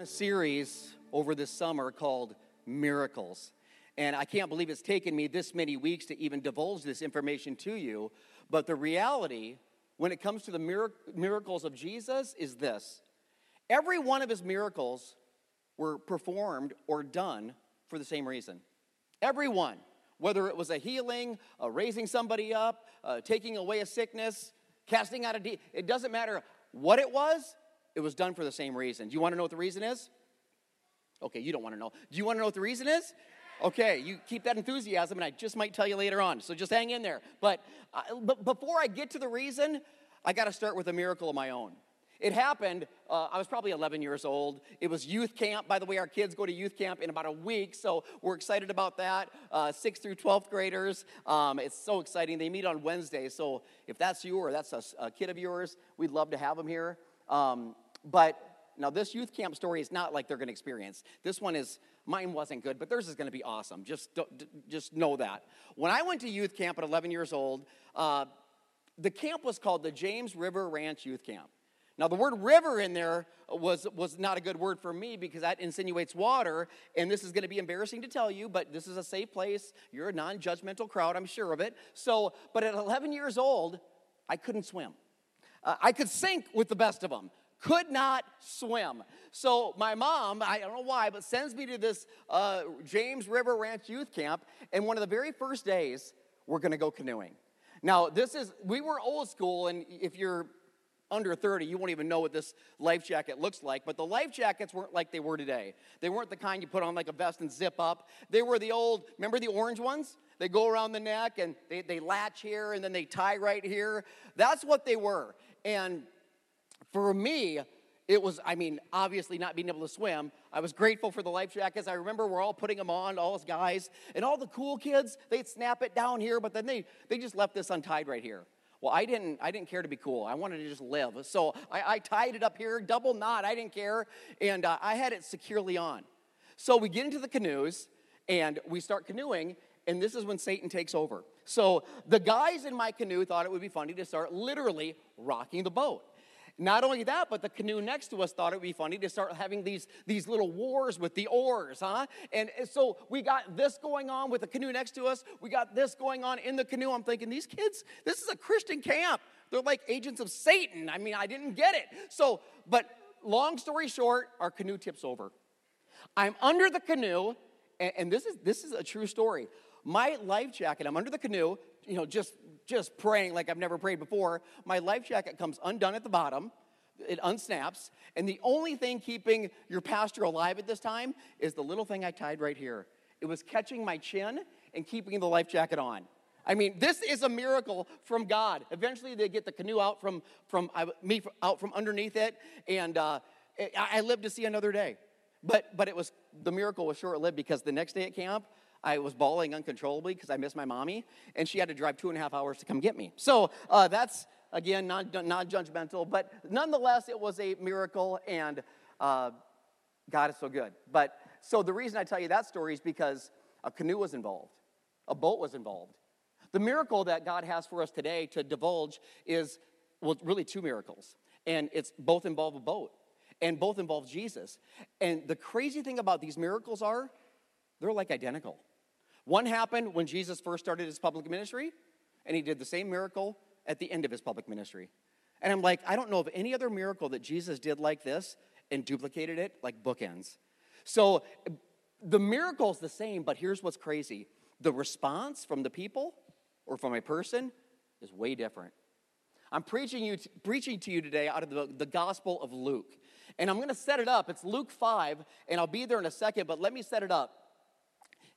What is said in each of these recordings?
a series over this summer called Miracles. And I can't believe it's taken me this many weeks to even divulge this information to you. But the reality, when it comes to the mirac- miracles of Jesus, is this every one of his miracles were performed or done for the same reason. Every one. Whether it was a healing, a raising somebody up, uh, taking away a sickness, casting out a demon, it doesn't matter what it was, it was done for the same reason. Do you want to know what the reason is? Okay, you don't want to know. Do you want to know what the reason is? Okay, you keep that enthusiasm, and I just might tell you later on. So just hang in there. But, uh, but before I get to the reason, I got to start with a miracle of my own. It happened, uh, I was probably 11 years old. It was youth camp. By the way, our kids go to youth camp in about a week, so we're excited about that. Uh, 6th through 12th graders. Um, it's so exciting. They meet on Wednesday, so if that's you or that's a, a kid of yours, we'd love to have them here. Um, but now, this youth camp story is not like they're going to experience. This one is, mine wasn't good, but theirs is going to be awesome. Just, just know that. When I went to youth camp at 11 years old, uh, the camp was called the James River Ranch Youth Camp. Now, the word river in there was, was not a good word for me because that insinuates water, and this is going to be embarrassing to tell you, but this is a safe place. You're a non judgmental crowd, I'm sure of it. So, but at 11 years old, I couldn't swim. Uh, I could sink with the best of them could not swim. So my mom, I don't know why, but sends me to this uh, James River Ranch youth camp. And one of the very first days, we're going to go canoeing. Now, this is, we were old school, and if you're under 30, you won't even know what this life jacket looks like. But the life jackets weren't like they were today. They weren't the kind you put on like a vest and zip up. They were the old, remember the orange ones? They go around the neck and they, they latch here and then they tie right here. That's what they were. And for me, it was, I mean, obviously not being able to swim. I was grateful for the life jackets. I remember we're all putting them on, all us guys. And all the cool kids, they'd snap it down here, but then they, they just left this untied right here. Well, I didn't, I didn't care to be cool. I wanted to just live. So I, I tied it up here, double knot. I didn't care. And uh, I had it securely on. So we get into the canoes and we start canoeing. And this is when Satan takes over. So the guys in my canoe thought it would be funny to start literally rocking the boat. Not only that, but the canoe next to us thought it would be funny to start having these, these little wars with the oars, huh? And so we got this going on with the canoe next to us. We got this going on in the canoe. I'm thinking, these kids, this is a Christian camp. They're like agents of Satan. I mean, I didn't get it. So, but long story short, our canoe tips over. I'm under the canoe, and, and this is this is a true story. My life jacket, I'm under the canoe, you know, just just praying like I've never prayed before. My life jacket comes undone at the bottom, it unsnaps, and the only thing keeping your pastor alive at this time is the little thing I tied right here. It was catching my chin and keeping the life jacket on. I mean, this is a miracle from God. Eventually, they get the canoe out from, from uh, me out from underneath it, and uh, I lived to see another day. But, but it was the miracle was short lived because the next day at camp, I was bawling uncontrollably because I missed my mommy, and she had to drive two and a half hours to come get me. So uh, that's, again, non, non-judgmental, but nonetheless, it was a miracle, and uh, God is so good. But so the reason I tell you that story is because a canoe was involved, a boat was involved. The miracle that God has for us today to divulge is, well, really two miracles, and it's both involve a boat, and both involve Jesus. And the crazy thing about these miracles are, they're like identical. One happened when Jesus first started his public ministry, and he did the same miracle at the end of his public ministry. And I'm like, I don't know of any other miracle that Jesus did like this and duplicated it like bookends. So the miracle's the same, but here's what's crazy the response from the people or from a person is way different. I'm preaching, you, preaching to you today out of the, the Gospel of Luke. And I'm going to set it up. It's Luke 5, and I'll be there in a second, but let me set it up.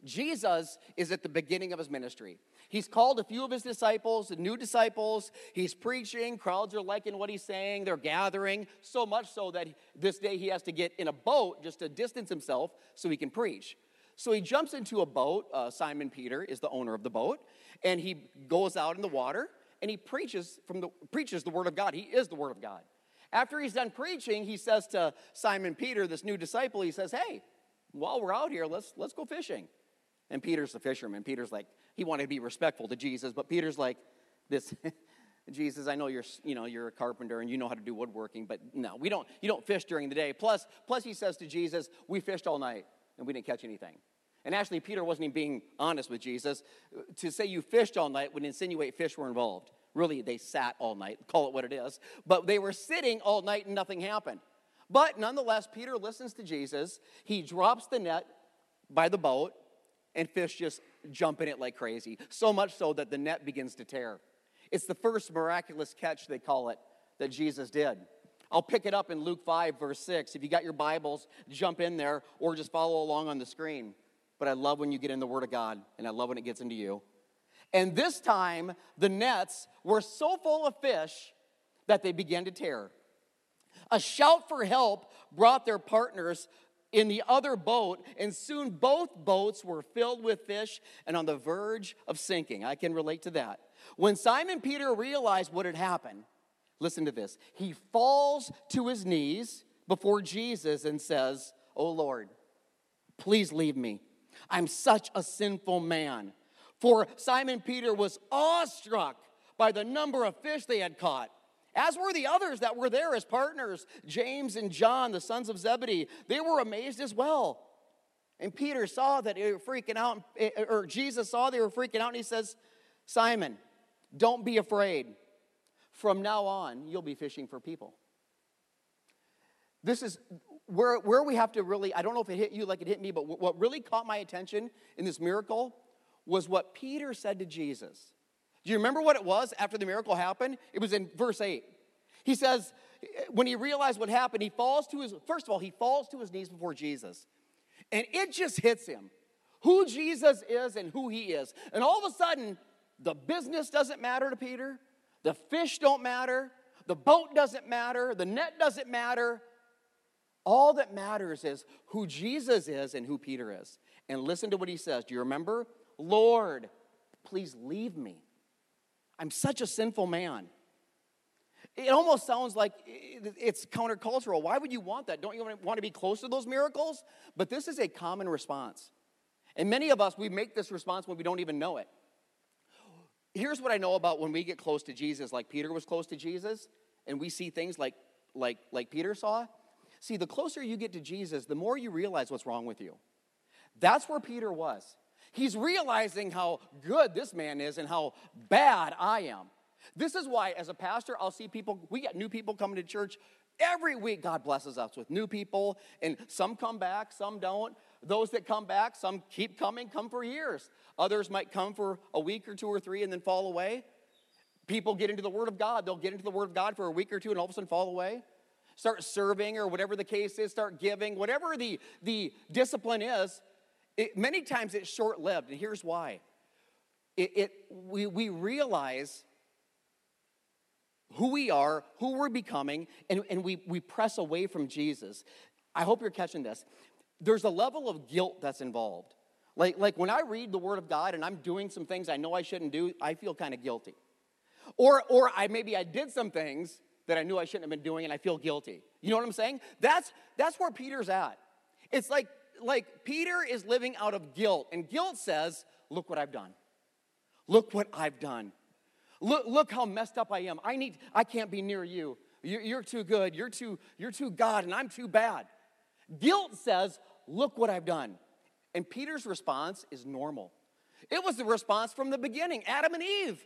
Jesus is at the beginning of his ministry. He's called a few of his disciples, new disciples. He's preaching. Crowds are liking what he's saying. They're gathering, so much so that this day he has to get in a boat just to distance himself so he can preach. So he jumps into a boat. Uh, Simon Peter is the owner of the boat, and he goes out in the water and he preaches from the preaches the word of God. He is the word of God. After he's done preaching, he says to Simon Peter, this new disciple, he says, "Hey, while we're out here, let's let's go fishing." And Peter's the fisherman. Peter's like, he wanted to be respectful to Jesus, but Peter's like, this, Jesus, I know you're, you know, you're a carpenter and you know how to do woodworking, but no, we don't, you don't fish during the day. Plus, plus he says to Jesus, we fished all night and we didn't catch anything. And actually, Peter wasn't even being honest with Jesus. To say you fished all night would insinuate fish were involved. Really, they sat all night, call it what it is. But they were sitting all night and nothing happened. But nonetheless, Peter listens to Jesus. He drops the net by the boat, and fish just jump in it like crazy. So much so that the net begins to tear. It's the first miraculous catch, they call it, that Jesus did. I'll pick it up in Luke 5, verse 6. If you got your Bibles, jump in there or just follow along on the screen. But I love when you get in the Word of God, and I love when it gets into you. And this time, the nets were so full of fish that they began to tear. A shout for help brought their partners in the other boat, and soon both boats were filled with fish and on the verge of sinking. I can relate to that. When Simon Peter realized what had happened, listen to this. He falls to his knees before Jesus and says, Oh Lord, please leave me. I'm such a sinful man. For Simon Peter was awestruck by the number of fish they had caught as were the others that were there as partners, James and John, the sons of Zebedee. They were amazed as well. And Peter saw that they were freaking out, or Jesus saw they were freaking out, and he says, Simon, don't be afraid. From now on, you'll be fishing for people. This is where, where we have to really, I don't know if it hit you like it hit me, but what really caught my attention in this miracle was what Peter said to Jesus. Do you remember what it was after the miracle happened? It was in verse 8. He says, when he realized what happened, he falls to his, first of all, he falls to his knees before Jesus. And it just hits him who Jesus is and who he is. And all of a sudden, the business doesn't matter to Peter, the fish don't matter, the boat doesn't matter, the net doesn't matter. All that matters is who Jesus is and who Peter is. And listen to what he says. Do you remember? Lord, please leave me. I'm such a sinful man. It almost sounds like it's countercultural. Why would you want that? Don't you want to be close to those miracles? But this is a common response. And many of us, we make this response when we don't even know it. Here's what I know about when we get close to Jesus, like Peter was close to Jesus, and we see things like, like, like Peter saw. See, the closer you get to Jesus, the more you realize what's wrong with you. That's where Peter was. He's realizing how good this man is and how bad I am. This is why, as a pastor, I'll see people, we get new people coming to church. Every week, God blesses us with new people, and some come back, some don't. Those that come back, some keep coming, come for years. Others might come for a week or two or three and then fall away. People get into the Word of God. They'll get into the Word of God for a week or two and all of a sudden fall away. Start serving or whatever the case is, start giving, whatever the, the discipline is, it, many times it's short lived, and here's why. It, it, we, we realize who we are, who we're becoming, and, and we, we press away from Jesus. I hope you're catching this. There's a level of guilt that's involved. Like, like when I read the Word of God and I'm doing some things I know I shouldn't do, I feel kind of guilty. Or, or I maybe I did some things that I knew I shouldn't have been doing and I feel guilty. You know what I'm saying? That's, that's where Peter's at. It's like like Peter is living out of guilt, and guilt says, Look what I've done. Look what I've done. Look, look how messed up I am. I need, I can't be near you. You're, you're too good. You're too, you're too God, and I'm too bad. Guilt says, Look what I've done. And Peter's response is normal. It was the response from the beginning Adam and Eve.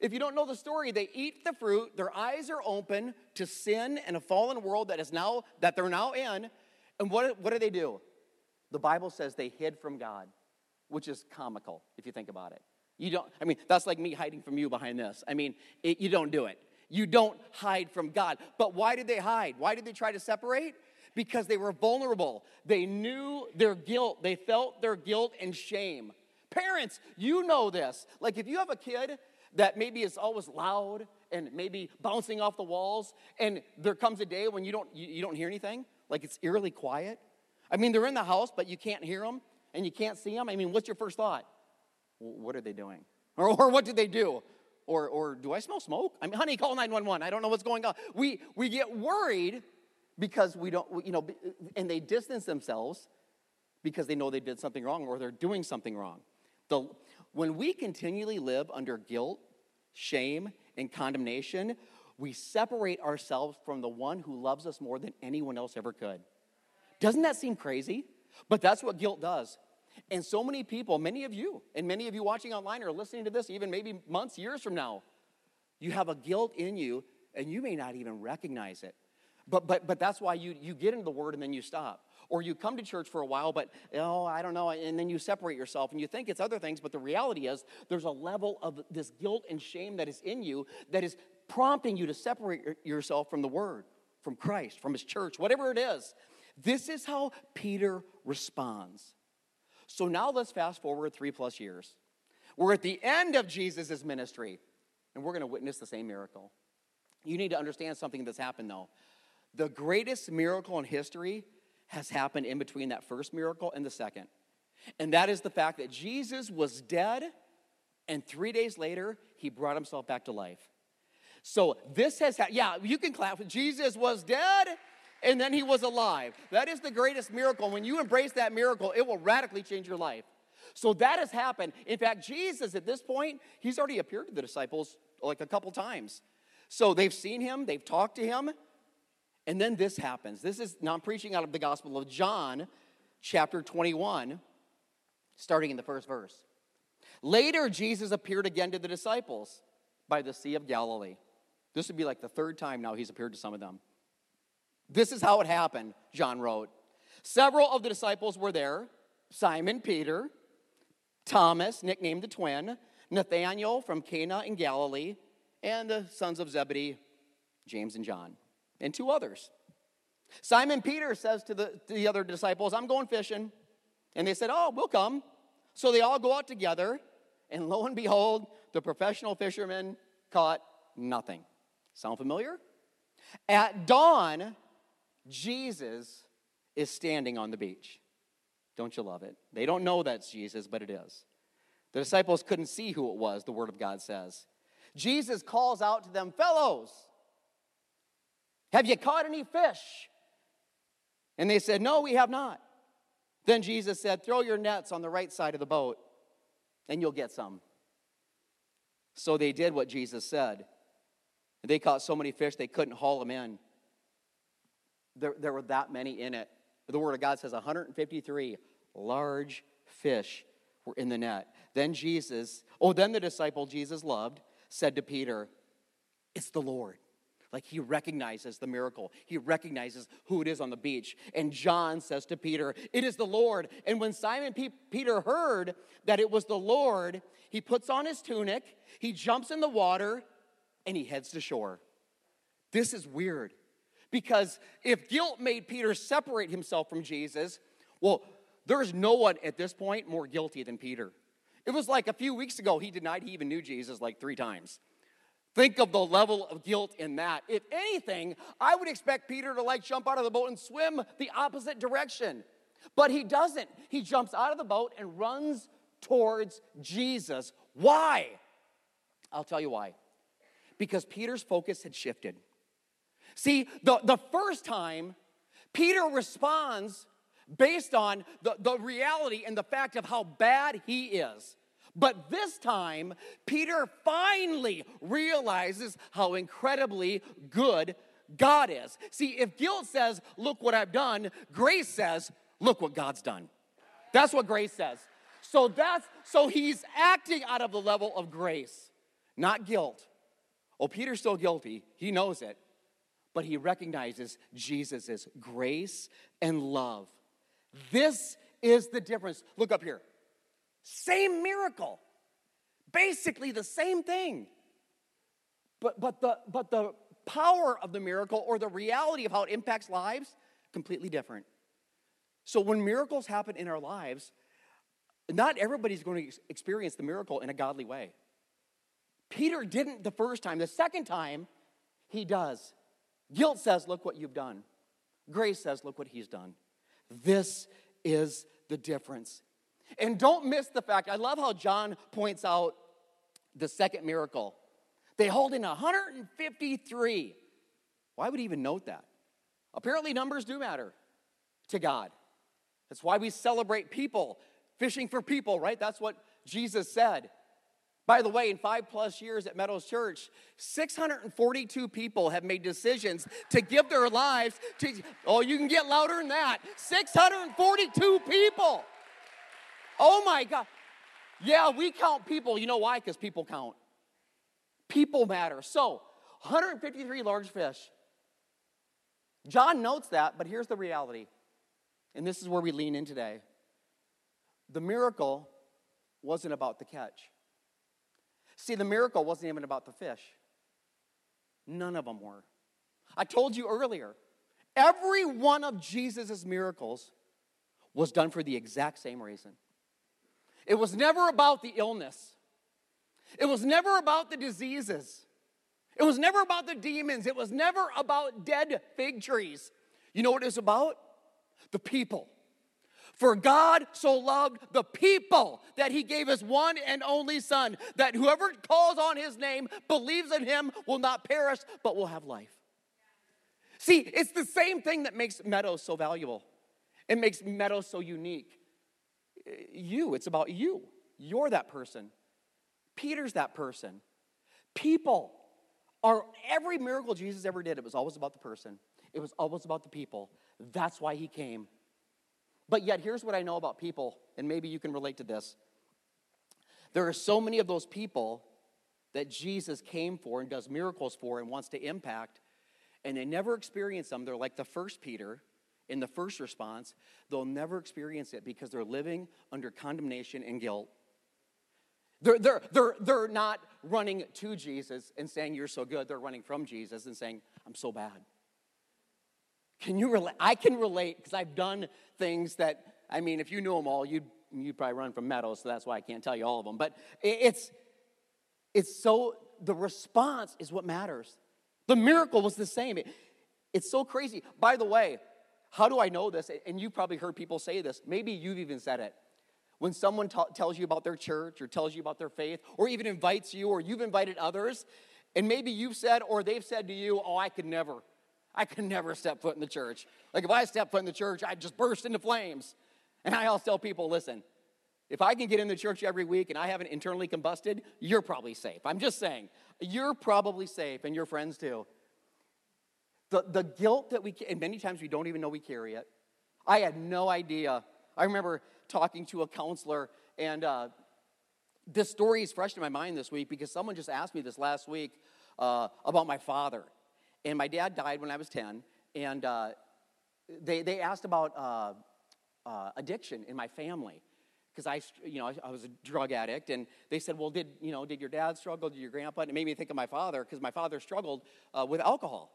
If you don't know the story, they eat the fruit, their eyes are open to sin and a fallen world that is now that they're now in. And what, what do they do? The Bible says they hid from God, which is comical if you think about it. You don't, I mean, that's like me hiding from you behind this. I mean, it, you don't do it. You don't hide from God. But why did they hide? Why did they try to separate? Because they were vulnerable. They knew their guilt, they felt their guilt and shame. Parents, you know this. Like if you have a kid that maybe is always loud and maybe bouncing off the walls, and there comes a day when you don't, you, you don't hear anything, like it's eerily quiet, I mean, they're in the house, but you can't hear them and you can't see them. I mean, what's your first thought? What are they doing? Or, or what did they do? Or, or do I smell smoke? I mean, honey, call 911. I don't know what's going on. We, we get worried because we don't, you know, and they distance themselves because they know they did something wrong or they're doing something wrong. The, when we continually live under guilt, shame, and condemnation, we separate ourselves from the one who loves us more than anyone else ever could. Doesn't that seem crazy? But that's what guilt does. And so many people, many of you, and many of you watching online or listening to this, even maybe months, years from now, you have a guilt in you and you may not even recognize it. But, but, but that's why you, you get into the word and then you stop. Or you come to church for a while, but oh, I don't know, and then you separate yourself and you think it's other things, but the reality is there's a level of this guilt and shame that is in you that is prompting you to separate yourself from the word, from Christ, from his church, whatever it is. This is how Peter responds. So now let's fast forward three plus years. We're at the end of Jesus' ministry, and we're going to witness the same miracle. You need to understand something that's happened, though. The greatest miracle in history has happened in between that first miracle and the second. And that is the fact that Jesus was dead, and three days later, he brought himself back to life. So this has, happened. yeah, you can clap. Jesus was dead, and then he was alive. That is the greatest miracle. When you embrace that miracle, it will radically change your life. So that has happened. In fact, Jesus at this point, he's already appeared to the disciples like a couple times. So they've seen him, they've talked to him, and then this happens. This is, now I'm preaching out of the Gospel of John, chapter 21, starting in the first verse. Later, Jesus appeared again to the disciples by the Sea of Galilee. This would be like the third time now he's appeared to some of them. This is how it happened, John wrote. Several of the disciples were there Simon Peter, Thomas, nicknamed the twin, Nathanael from Cana in Galilee, and the sons of Zebedee, James and John, and two others. Simon Peter says to the, to the other disciples, I'm going fishing. And they said, Oh, we'll come. So they all go out together, and lo and behold, the professional fishermen caught nothing. Sound familiar? At dawn, Jesus is standing on the beach. Don't you love it? They don't know that's Jesus, but it is. The disciples couldn't see who it was, the Word of God says. Jesus calls out to them, Fellows, have you caught any fish? And they said, No, we have not. Then Jesus said, Throw your nets on the right side of the boat, and you'll get some. So they did what Jesus said. They caught so many fish they couldn't haul them in. There, there were that many in it. The Word of God says 153 large fish were in the net. Then Jesus, oh, then the disciple Jesus loved said to Peter, It's the Lord. Like he recognizes the miracle. He recognizes who it is on the beach. And John says to Peter, It is the Lord. And when Simon P- Peter heard that it was the Lord, he puts on his tunic, he jumps in the water, and he heads to shore. This is weird because if guilt made Peter separate himself from Jesus, well, there's no one at this point more guilty than Peter. It was like a few weeks ago, he denied he even knew Jesus like three times. Think of the level of guilt in that. If anything, I would expect Peter to like jump out of the boat and swim the opposite direction. But he doesn't. He jumps out of the boat and runs towards Jesus. Why? I'll tell you why because Peter's focus had shifted. See, the, the first time, Peter responds based on the, the reality and the fact of how bad he is. But this time, Peter finally realizes how incredibly good God is. See, if guilt says, Look what I've done, grace says, Look what God's done. That's what grace says. So that's so he's acting out of the level of grace, not guilt. Oh, Peter's still guilty. He knows it. But he recognizes Jesus' grace and love. This is the difference. Look up here. Same miracle. Basically the same thing. But, but, the, but the power of the miracle or the reality of how it impacts lives, completely different. So when miracles happen in our lives, not everybody's going to experience the miracle in a godly way. Peter didn't the first time. The second time, he does. Guilt says, Look what you've done. Grace says, Look what he's done. This is the difference. And don't miss the fact, I love how John points out the second miracle. They hold in 153. Why would he even note that? Apparently, numbers do matter to God. That's why we celebrate people, fishing for people, right? That's what Jesus said. By the way, in five plus years at Meadows Church, 642 people have made decisions to give their lives to, oh, you can get louder than that. 642 people. Oh my God. Yeah, we count people. You know why? Because people count. People matter. So, 153 large fish. John notes that, but here's the reality. And this is where we lean in today. The miracle wasn't about the catch. See, the miracle wasn't even about the fish. None of them were. I told you earlier, every one of Jesus' miracles was done for the exact same reason. It was never about the illness, it was never about the diseases, it was never about the demons, it was never about dead fig trees. You know what it was about? The people. For God so loved the people that he gave his one and only Son, that whoever calls on his name, believes in him, will not perish, but will have life. See, it's the same thing that makes Meadows so valuable. It makes Meadows so unique. Eh, you, it's about you. You're that person. Peter's that person. People are every miracle Jesus ever did, it was always about the person. It was always about the people. That's why he came. But yet, here's what I know about people, and maybe you can relate to this. There are so many of those people that Jesus came for and does miracles for and wants to impact, and they never experience them. They're like the first Peter in the first response. They'll never experience it because they're living under condemnation and guilt. They're, they're, they're, they're not running to Jesus and saying, You're so good. They're running from Jesus and saying, I'm so bad. Can you relate? I can relate because I've done things that, I mean, if you knew them all, you'd, you'd probably run from Meadows, so that's why I can't tell you all of them. But it's, it's so, the response is what matters. The miracle was the same. It, it's so crazy. By the way, how do I know this? And you've probably heard people say this. Maybe you've even said it. When someone ta- tells you about their church or tells you about their faith or even invites you or you've invited others, and maybe you've said or they've said to you, Oh, I could never. I could never step foot in the church. Like if I step foot in the church, I'd just burst into flames. And I always tell people, listen, if I can get in the church every week and I haven't internally combusted, you're probably safe. I'm just saying, you're probably safe and your friends too. The, the guilt that we, and many times we don't even know we carry it. I had no idea. I remember talking to a counselor, and uh, this story is fresh in my mind this week because someone just asked me this last week uh, about my father. And my dad died when I was 10, and uh, they, they asked about uh, uh, addiction in my family because I, you know, I, I, was a drug addict, and they said, "Well, did you know, did your dad struggle? Did your grandpa?" And it made me think of my father because my father struggled uh, with alcohol.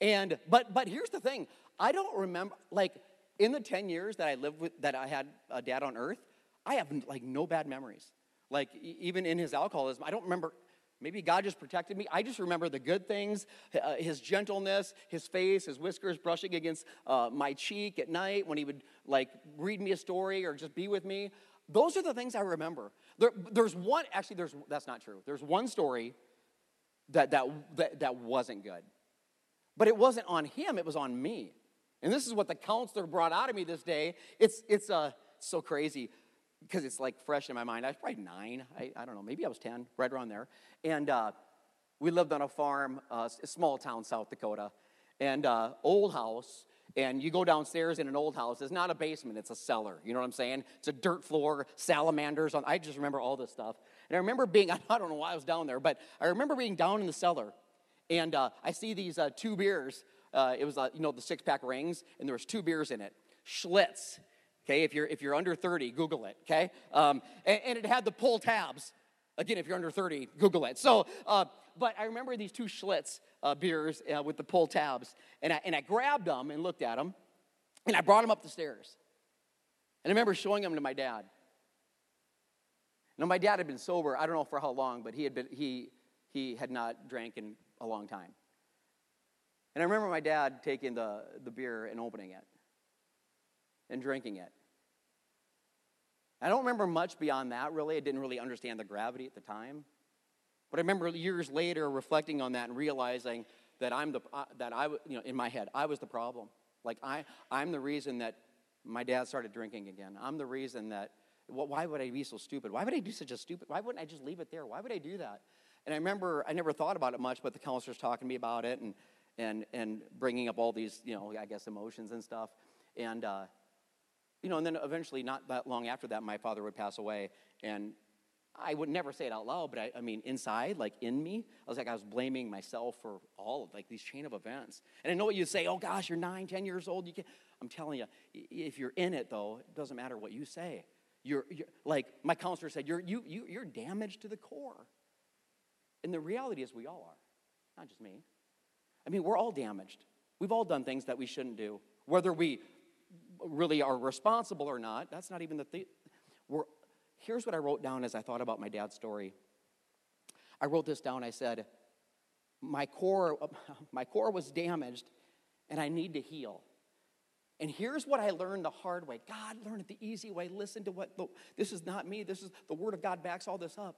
And but but here's the thing: I don't remember like in the ten years that I lived with that I had a dad on Earth, I have like no bad memories. Like even in his alcoholism, I don't remember Maybe God just protected me. I just remember the good things uh, his gentleness, his face, his whiskers brushing against uh, my cheek at night when he would like read me a story or just be with me. Those are the things I remember. There, there's one, actually, there's, that's not true. There's one story that, that, that, that wasn't good. But it wasn't on him, it was on me. And this is what the counselor brought out of me this day. It's, it's uh, so crazy because it's like fresh in my mind. I was probably nine. I, I don't know. Maybe I was 10, right around there. And uh, we lived on a farm, uh, a small town, South Dakota, and uh, old house. And you go downstairs in an old house. It's not a basement, it's a cellar. You know what I'm saying? It's a dirt floor, salamanders. On, I just remember all this stuff. And I remember being, I don't know why I was down there, but I remember being down in the cellar. And uh, I see these uh, two beers. Uh, it was, you know, the six pack rings, and there was two beers in it. Schlitz Okay, if you're if you're under 30, Google it. Okay, um, and, and, it had the pull tabs. Again, if you're under 30, Google it. So, uh, but I remember these two Schlitz uh, beers uh, with the pull tabs, and I and I grabbed them and looked at them, and I brought them up the stairs. And I remember showing them to my dad. Now, my dad had been sober. I don't know for how long, but he had been he he had not drank in a long time. And I remember my dad taking the, the beer and opening it and drinking it. I don't remember much beyond that, really. I didn't really understand the gravity at the time. But I remember years later reflecting on that and realizing that I'm the, uh, that I, you know, in my head, I was the problem. Like, I, I'm the reason that my dad started drinking again. I'm the reason that, why would I be so stupid? Why would I do such a stupid? Why wouldn't I just leave it there? Why would I do that? And I remember I never thought about it much, but the counselor's talking to me about it and and and bringing up all these, you know, I guess emotions and stuff. And uh, you know, and then eventually, not that long after that, my father would pass away, and I would never say it out loud, but I, I, mean, inside, like in me, I was like, I was blaming myself for all of like these chain of events. And I know what you say, oh gosh, you're nine, ten years old. You can't. I'm telling you, if you're in it though, it doesn't matter what you say. You're, you're like my counselor said, you're you, you you're damaged to the core. And the reality is, we all are, not just me. I mean, we're all damaged. We've all done things that we shouldn't do, whether we really are responsible or not. That's not even the thing. We're here's what I wrote down as I thought about my dad's story. I wrote this down. I said, my core, my core was damaged and I need to heal. And here's what I learned the hard way. God learned it the easy way. Listen to what this is not me. This is the word of God backs all this up.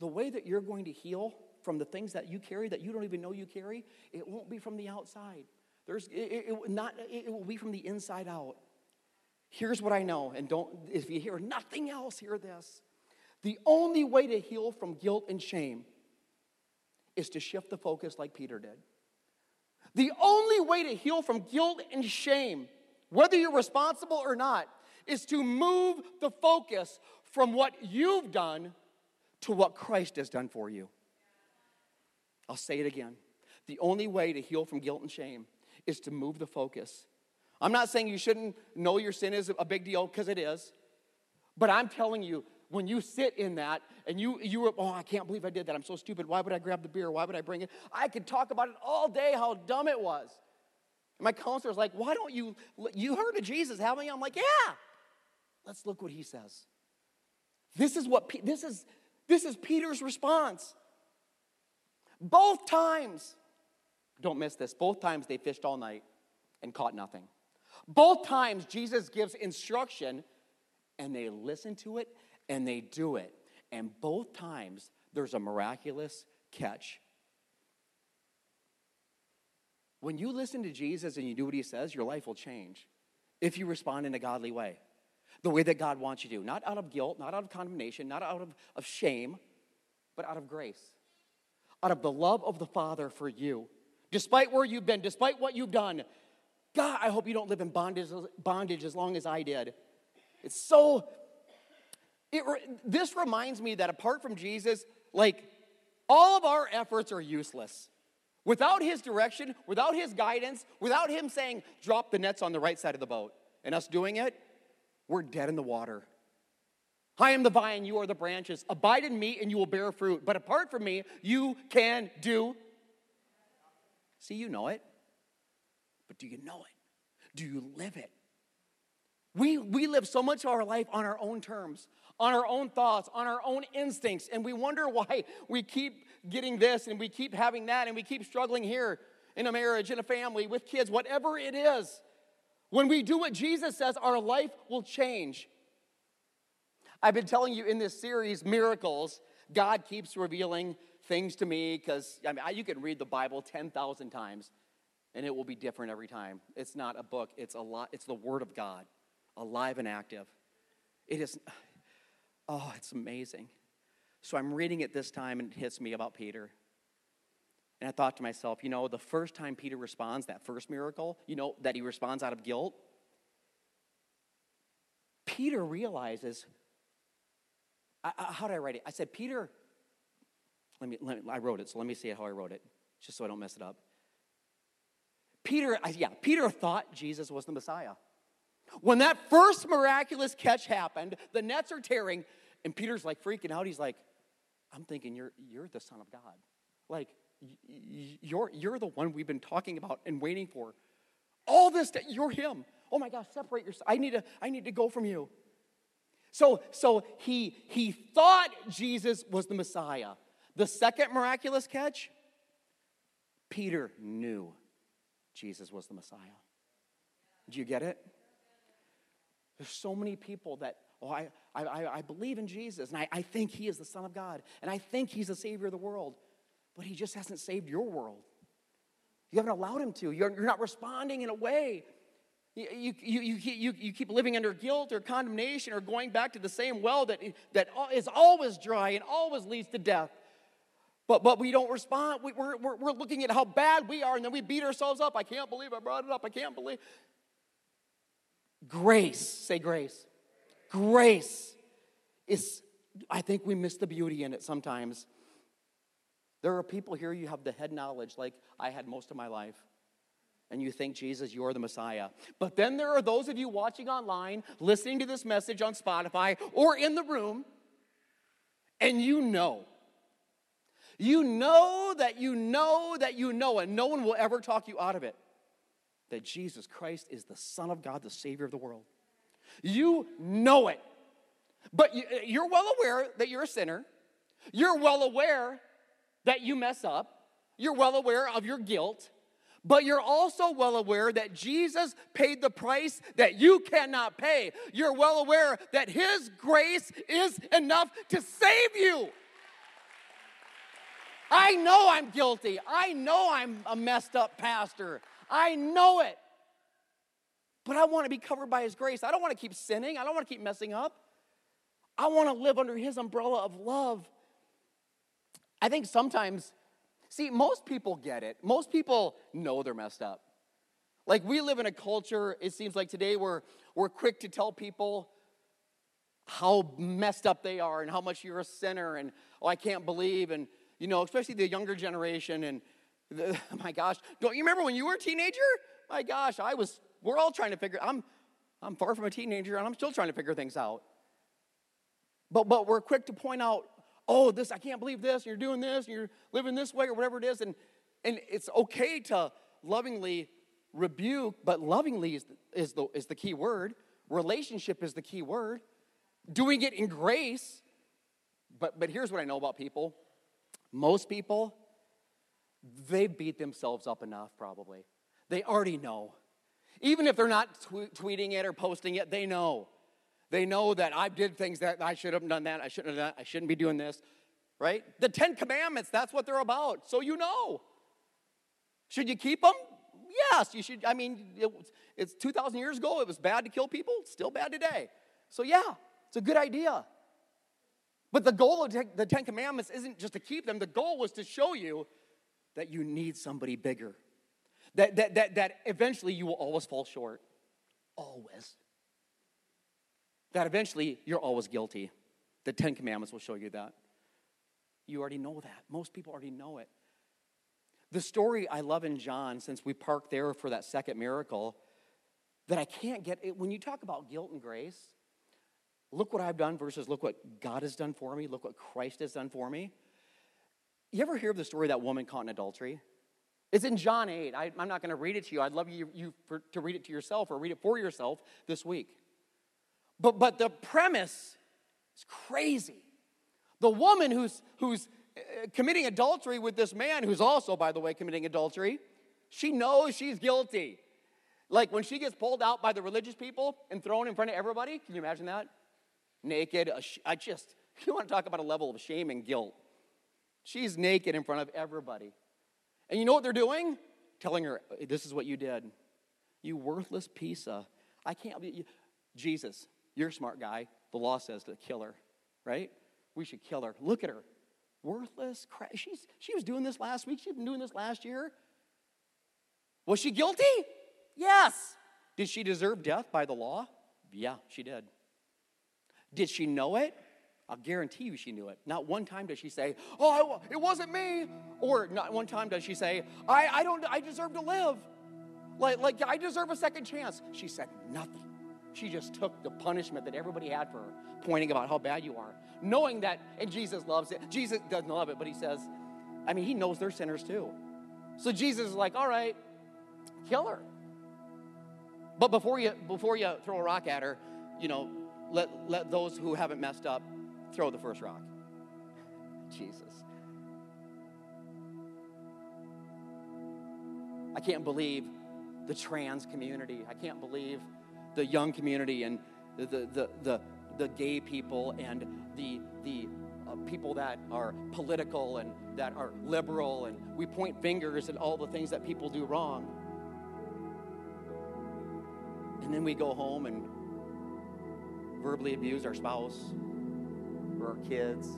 The way that you're going to heal from the things that you carry that you don't even know you carry, it won't be from the outside. There's it, it, not it will be from the inside out. Here's what I know, and don't, if you hear nothing else, hear this. The only way to heal from guilt and shame is to shift the focus like Peter did. The only way to heal from guilt and shame, whether you're responsible or not, is to move the focus from what you've done to what Christ has done for you. I'll say it again. The only way to heal from guilt and shame is to move the focus I'm not saying you shouldn't know your sin is a big deal because it is. But I'm telling you, when you sit in that and you you were, oh, I can't believe I did that. I'm so stupid. Why would I grab the beer? Why would I bring it? I could talk about it all day how dumb it was. And my counselor's like, why don't you you heard of Jesus, haven't you? I'm like, yeah. Let's look what he says. This is what this is this is Peter's response. Both times, don't miss this, both times they fished all night and caught nothing. Both times, Jesus gives instruction and they listen to it and they do it. And both times, there's a miraculous catch. When you listen to Jesus and you do what he says, your life will change if you respond in a godly way. The way that God wants you to, not out of guilt, not out of condemnation, not out of, of shame, but out of grace, out of the love of the Father for you. Despite where you've been, despite what you've done, God, I hope you don't live in bondage, bondage as long as I did. It's so, it, this reminds me that apart from Jesus, like all of our efforts are useless. Without his direction, without his guidance, without him saying, drop the nets on the right side of the boat, and us doing it, we're dead in the water. I am the vine, you are the branches. Abide in me, and you will bear fruit. But apart from me, you can do. See, you know it. But do you know it? Do you live it? We, we live so much of our life on our own terms, on our own thoughts, on our own instincts, and we wonder why we keep getting this and we keep having that and we keep struggling here in a marriage, in a family, with kids, whatever it is. When we do what Jesus says, our life will change. I've been telling you in this series, Miracles, God keeps revealing things to me because I mean, you can read the Bible 10,000 times and it will be different every time. It's not a book, it's a lot, it's the word of God, alive and active. It is oh, it's amazing. So I'm reading it this time and it hits me about Peter. And I thought to myself, you know, the first time Peter responds, that first miracle, you know, that he responds out of guilt, Peter realizes, I, I, how did I write it? I said, Peter, let me, let me, I wrote it, so let me see how I wrote it, just so I don't mess it up. Peter, yeah, Peter thought Jesus was the Messiah. When that first miraculous catch happened, the nets are tearing, and Peter's like freaking out. He's like, I'm thinking you're, you're the Son of God. Like, you're, you're the one we've been talking about and waiting for. All this, you're him. Oh my gosh, separate yourself. I need to, I need to go from you. So, so he, he thought Jesus was the Messiah. The second miraculous catch, Peter knew Jesus was the Messiah. Do you get it? There's so many people that, oh, I, I, I believe in Jesus and I, I think he is the Son of God and I think he's the Savior of the world, but he just hasn't saved your world. You haven't allowed him to. You're, you're not responding in a way You, you, you, you, you keep living under guilt or condemnation or going back to the same well that, that is always dry and always leads to death. But, but we don't respond. We, we're, we're, we're looking at how bad we are and then we beat ourselves up. I can't believe I brought it up. I can't believe. Grace, say grace. Grace is, I think we miss the beauty in it sometimes. There are people here, you have the head knowledge like I had most of my life and you think, Jesus, you're the Messiah. But then there are those of you watching online, listening to this message on Spotify or in the room, and you know. You know that you know that you know, and no one will ever talk you out of it that Jesus Christ is the Son of God, the Savior of the world. You know it. But you're well aware that you're a sinner. You're well aware that you mess up. You're well aware of your guilt but you're also well aware that Jesus paid the price that you cannot pay. You're well aware that His grace is enough to save you. I know I'm guilty. I know I'm a messed up pastor. I know it. But I want to be covered by His grace. I don't want to keep sinning. I don't want to keep messing up. I want to live under His umbrella of love. I think sometimes See, most people get it. Most people know they're messed up. Like we live in a culture, it seems like today we're, we're quick to tell people how messed up they are and how much you're a sinner and oh I can't believe and you know, especially the younger generation and the, my gosh, don't you remember when you were a teenager? My gosh, I was we're all trying to figure I'm I'm far from a teenager and I'm still trying to figure things out. But but we're quick to point out oh, this, I can't believe this, and you're doing this, and you're living this way, or whatever it is. And, and it's okay to lovingly rebuke, but lovingly is, is, the, is the key word. Relationship is the key word. Doing it in grace. But, but here's what I know about people most people, they beat themselves up enough, probably. They already know. Even if they're not tweeting it or posting it, they know. They know that I did things that I should have done that, I shouldn't have done that, I shouldn't be doing this, right? The Ten Commandments, that's what they're about. So you know. Should you keep them? Yes, you should. I mean, it, it's 2,000 years ago, it was bad to kill people, still bad today. So yeah, it's a good idea. But the goal of the Ten Commandments isn't just to keep them, the goal was to show you that you need somebody bigger. That, that, that, that eventually you will always fall short. Always that eventually you're always guilty. The Ten Commandments will show you that. You already know that. Most people already know it. The story I love in John, since we parked there for that second miracle, that I can't get it, when you talk about guilt and grace, look what I've done versus look what God has done for me, look what Christ has done for me. You ever hear of the story of that woman caught in adultery? It's in John 8. I, am not going to read it to you. I'd love you, you for, to read it to yourself or read it for yourself this week. But, but the premise is crazy. The woman who's, who's uh, committing adultery with this man, who's also, by the way, committing adultery, she knows she's guilty. Like when she gets pulled out by the religious people and thrown in front of everybody, can you imagine that? Naked, I just, you want to talk about a level of shame and guilt. She's naked in front of everybody. And you know what they're doing? Telling her, this is what you did. You worthless piece of, I can't, Jesus, you're a smart guy. The law says to kill her, right? We should kill her. Look at her. Worthless. She's, she was doing this last week. She's been doing this last year. Was she guilty? Yes. Did she deserve death by the law? Yeah, she did. Did she know it? I'll guarantee you she knew it. Not one time does she say, Oh, it wasn't me. Or not one time does she say, I, I don't I deserve to live. Like, like I deserve a second chance. She said nothing. She just took the punishment that everybody had for her, pointing about how bad you are. Knowing that, and Jesus loves it. Jesus doesn't love it, but he says, I mean, he knows they're sinners too. So Jesus is like, all right, kill her. But before you before you throw a rock at her, you know, let let those who haven't messed up throw the first rock. Jesus. I can't believe the trans community. I can't believe the young community and the, the, the, the gay people and the, the uh, people that are political and that are liberal, and we point fingers at all the things that people do wrong. And then we go home and verbally abuse our spouse or our kids.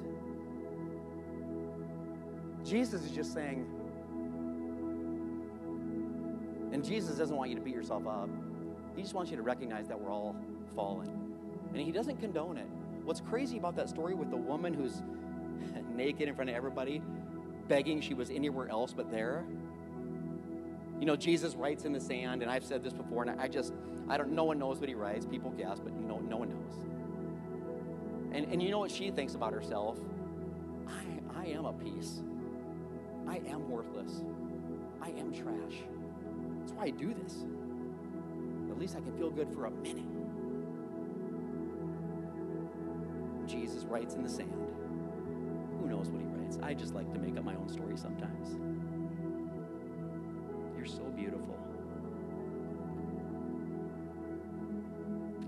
Jesus is just saying, and Jesus doesn't want you to beat yourself up. He just wants you to recognize that we're all fallen. And he doesn't condone it. What's crazy about that story with the woman who's naked in front of everybody, begging she was anywhere else but there? You know, Jesus writes in the sand, and I've said this before, and I just, I don't, no one knows what he writes. People guess, but no, no one knows. And, and you know what she thinks about herself? I, I am a piece. I am worthless. I am trash. That's why I do this. At least I can feel good for a minute. Jesus writes in the sand. Who knows what he writes? I just like to make up my own story sometimes. You're so beautiful.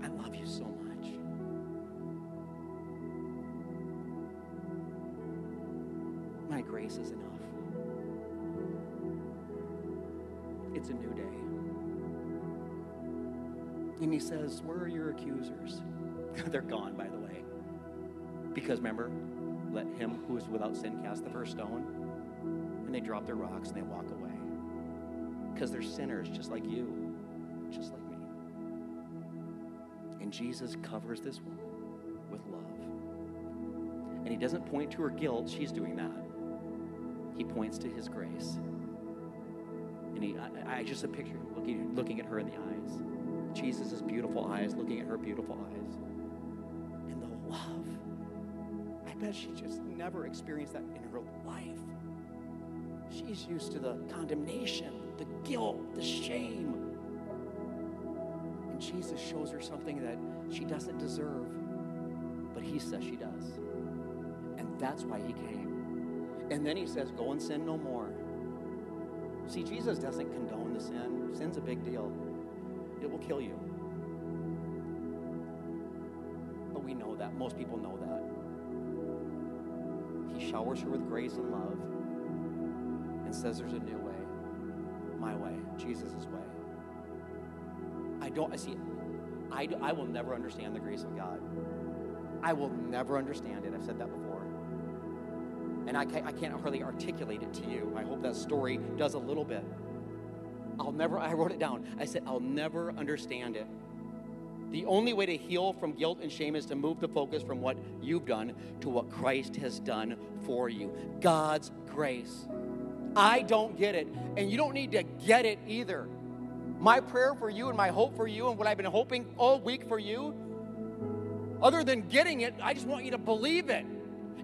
I love you so much. My grace is enough. It's a new day. And he says, Where are your accusers? They're gone, by the way. Because remember, let him who is without sin cast the first stone. And they drop their rocks and they walk away. Because they're sinners just like you, just like me. And Jesus covers this woman with love. And he doesn't point to her guilt, she's doing that. He points to his grace. And he, I, I just a picture looking, looking at her in the eyes. Jesus' beautiful eyes, looking at her beautiful eyes. And the love. I bet she just never experienced that in her life. She's used to the condemnation, the guilt, the shame. And Jesus shows her something that she doesn't deserve, but he says she does. And that's why he came. And then he says, Go and sin no more. See, Jesus doesn't condone the sin. Sin's a big deal. It will kill you. But we know that. Most people know that. He showers her with grace and love and says there's a new way. My way, Jesus' way. I don't, I see, I, I will never understand the grace of God. I will never understand it. I've said that before. And I can't, I can't hardly articulate it to you. I hope that story does a little bit. I'll never, I wrote it down. I said, I'll never understand it. The only way to heal from guilt and shame is to move the focus from what you've done to what Christ has done for you. God's grace. I don't get it, and you don't need to get it either. My prayer for you and my hope for you, and what I've been hoping all week for you, other than getting it, I just want you to believe it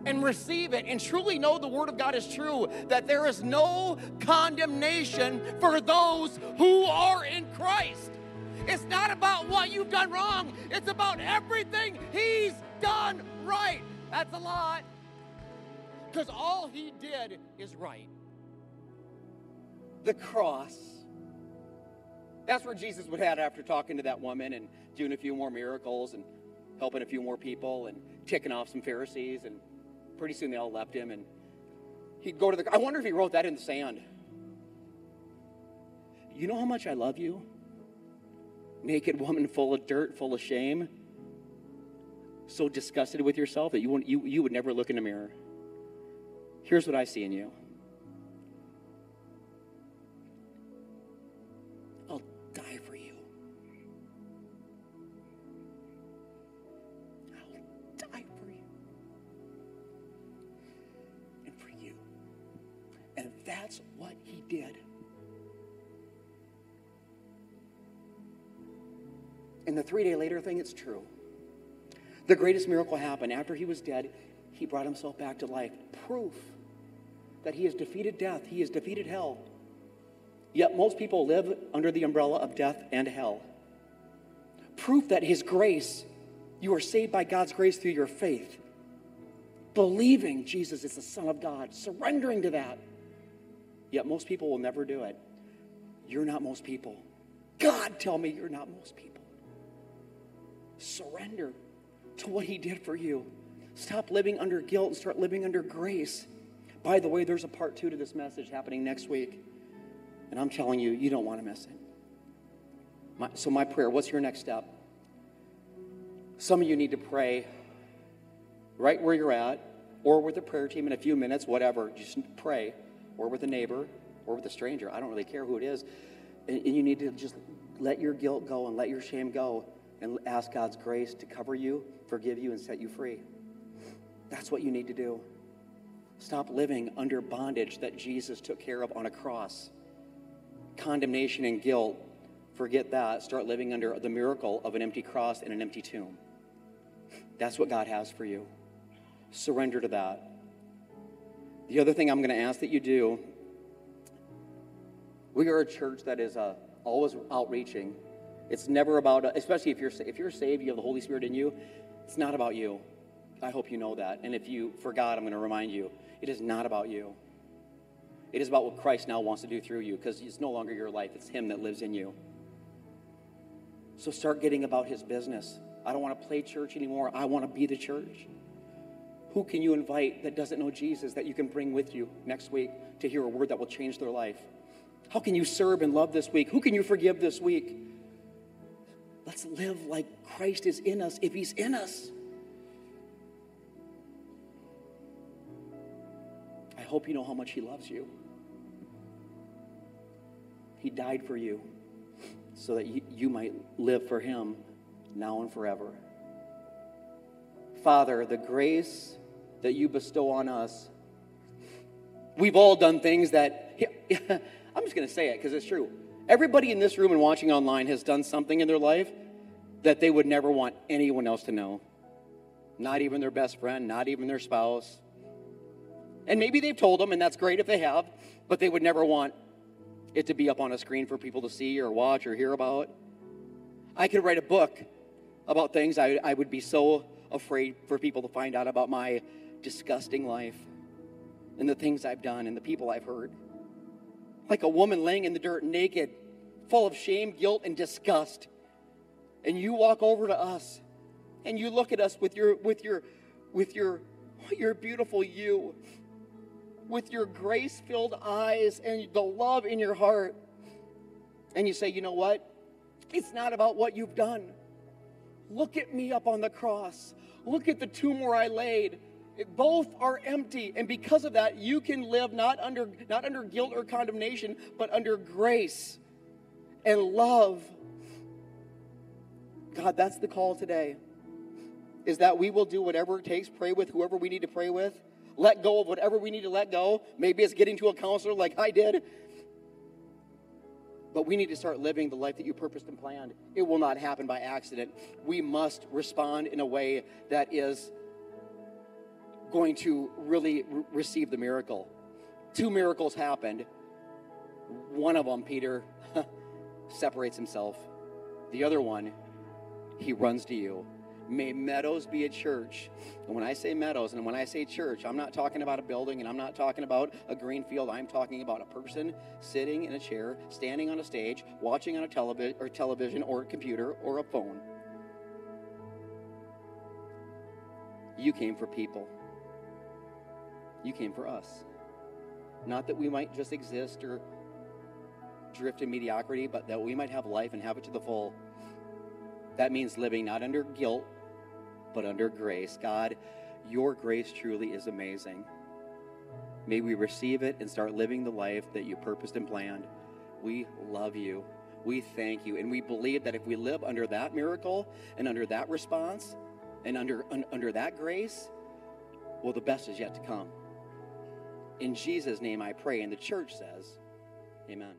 and receive it and truly know the Word of God is true that there is no condemnation for those who are in Christ. It's not about what you've done wrong, it's about everything He's done right. That's a lot. Because all He did is right. The cross. That's where Jesus would head after talking to that woman and doing a few more miracles and helping a few more people and ticking off some Pharisees and pretty soon they all left him and he'd go to the I wonder if he wrote that in the sand. You know how much I love you? Naked woman full of dirt, full of shame. So disgusted with yourself that you, you, you would never look in the mirror. Here's what I see in you. It's true. The greatest miracle happened. After he was dead, he brought himself back to life. Proof that he has defeated death, he has defeated hell. Yet most people live under the umbrella of death and hell. Proof that his grace, you are saved by God's grace through your faith. Believing Jesus is the Son of God, surrendering to that. Yet most people will never do it. You're not most people. God, tell me you're not most people. Surrender to what he did for you. Stop living under guilt and start living under grace. By the way, there's a part two to this message happening next week. And I'm telling you, you don't want to miss it. My, so, my prayer what's your next step? Some of you need to pray right where you're at, or with a prayer team in a few minutes, whatever. Just pray, or with a neighbor, or with a stranger. I don't really care who it is. And, and you need to just let your guilt go and let your shame go and ask God's grace to cover you, forgive you, and set you free. That's what you need to do. Stop living under bondage that Jesus took care of on a cross. Condemnation and guilt, forget that. Start living under the miracle of an empty cross and an empty tomb. That's what God has for you. Surrender to that. The other thing I'm going to ask that you do we are a church that is uh, always outreaching. It's never about, especially if you're, if you're saved, you have the Holy Spirit in you, it's not about you. I hope you know that. And if you forgot, I'm going to remind you it is not about you. It is about what Christ now wants to do through you because it's no longer your life, it's Him that lives in you. So start getting about His business. I don't want to play church anymore. I want to be the church. Who can you invite that doesn't know Jesus that you can bring with you next week to hear a word that will change their life? How can you serve and love this week? Who can you forgive this week? Let's live like Christ is in us if He's in us. I hope you know how much He loves you. He died for you so that you, you might live for Him now and forever. Father, the grace that you bestow on us, we've all done things that, I'm just going to say it because it's true. Everybody in this room and watching online has done something in their life that they would never want anyone else to know. Not even their best friend, not even their spouse. And maybe they've told them, and that's great if they have, but they would never want it to be up on a screen for people to see or watch or hear about. I could write a book about things I, I would be so afraid for people to find out about my disgusting life and the things I've done and the people I've hurt. Like a woman laying in the dirt naked, full of shame, guilt, and disgust. And you walk over to us and you look at us with your with your with your your beautiful you with your grace-filled eyes and the love in your heart. And you say, "You know what? It's not about what you've done. Look at me up on the cross. Look at the tomb where I laid. Both are empty, and because of that, you can live not under, not under guilt or condemnation, but under grace and love. God, that's the call today. Is that we will do whatever it takes, pray with whoever we need to pray with, let go of whatever we need to let go. Maybe it's getting to a counselor like I did. But we need to start living the life that you purposed and planned. It will not happen by accident. We must respond in a way that is going to really re- receive the miracle. Two miracles happened. One of them, Peter, separates himself. The other one, he runs to you. May Meadows be a church. And when I say Meadows and when I say church, I'm not talking about a building and I'm not talking about a green field. I'm talking about a person sitting in a chair, standing on a stage, watching on a television or television or a computer or a phone. You came for people. You came for us. Not that we might just exist or drift in mediocrity, but that we might have life and have it to the full. That means living not under guilt, but under grace. God, your grace truly is amazing. May we receive it and start living the life that you purposed and planned. We love you. We thank you. And we believe that if we live under that miracle and under that response and under, un, under that grace, well, the best is yet to come. In Jesus' name I pray. And the church says, Amen.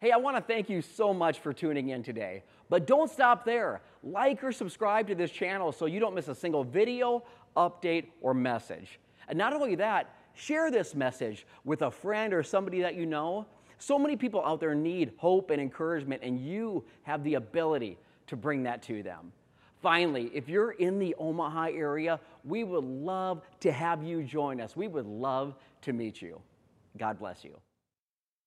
Hey, I want to thank you so much for tuning in today. But don't stop there. Like or subscribe to this channel so you don't miss a single video, update, or message. And not only that, share this message with a friend or somebody that you know. So many people out there need hope and encouragement, and you have the ability to bring that to them. Finally, if you're in the Omaha area, we would love to have you join us. We would love to meet you. God bless you.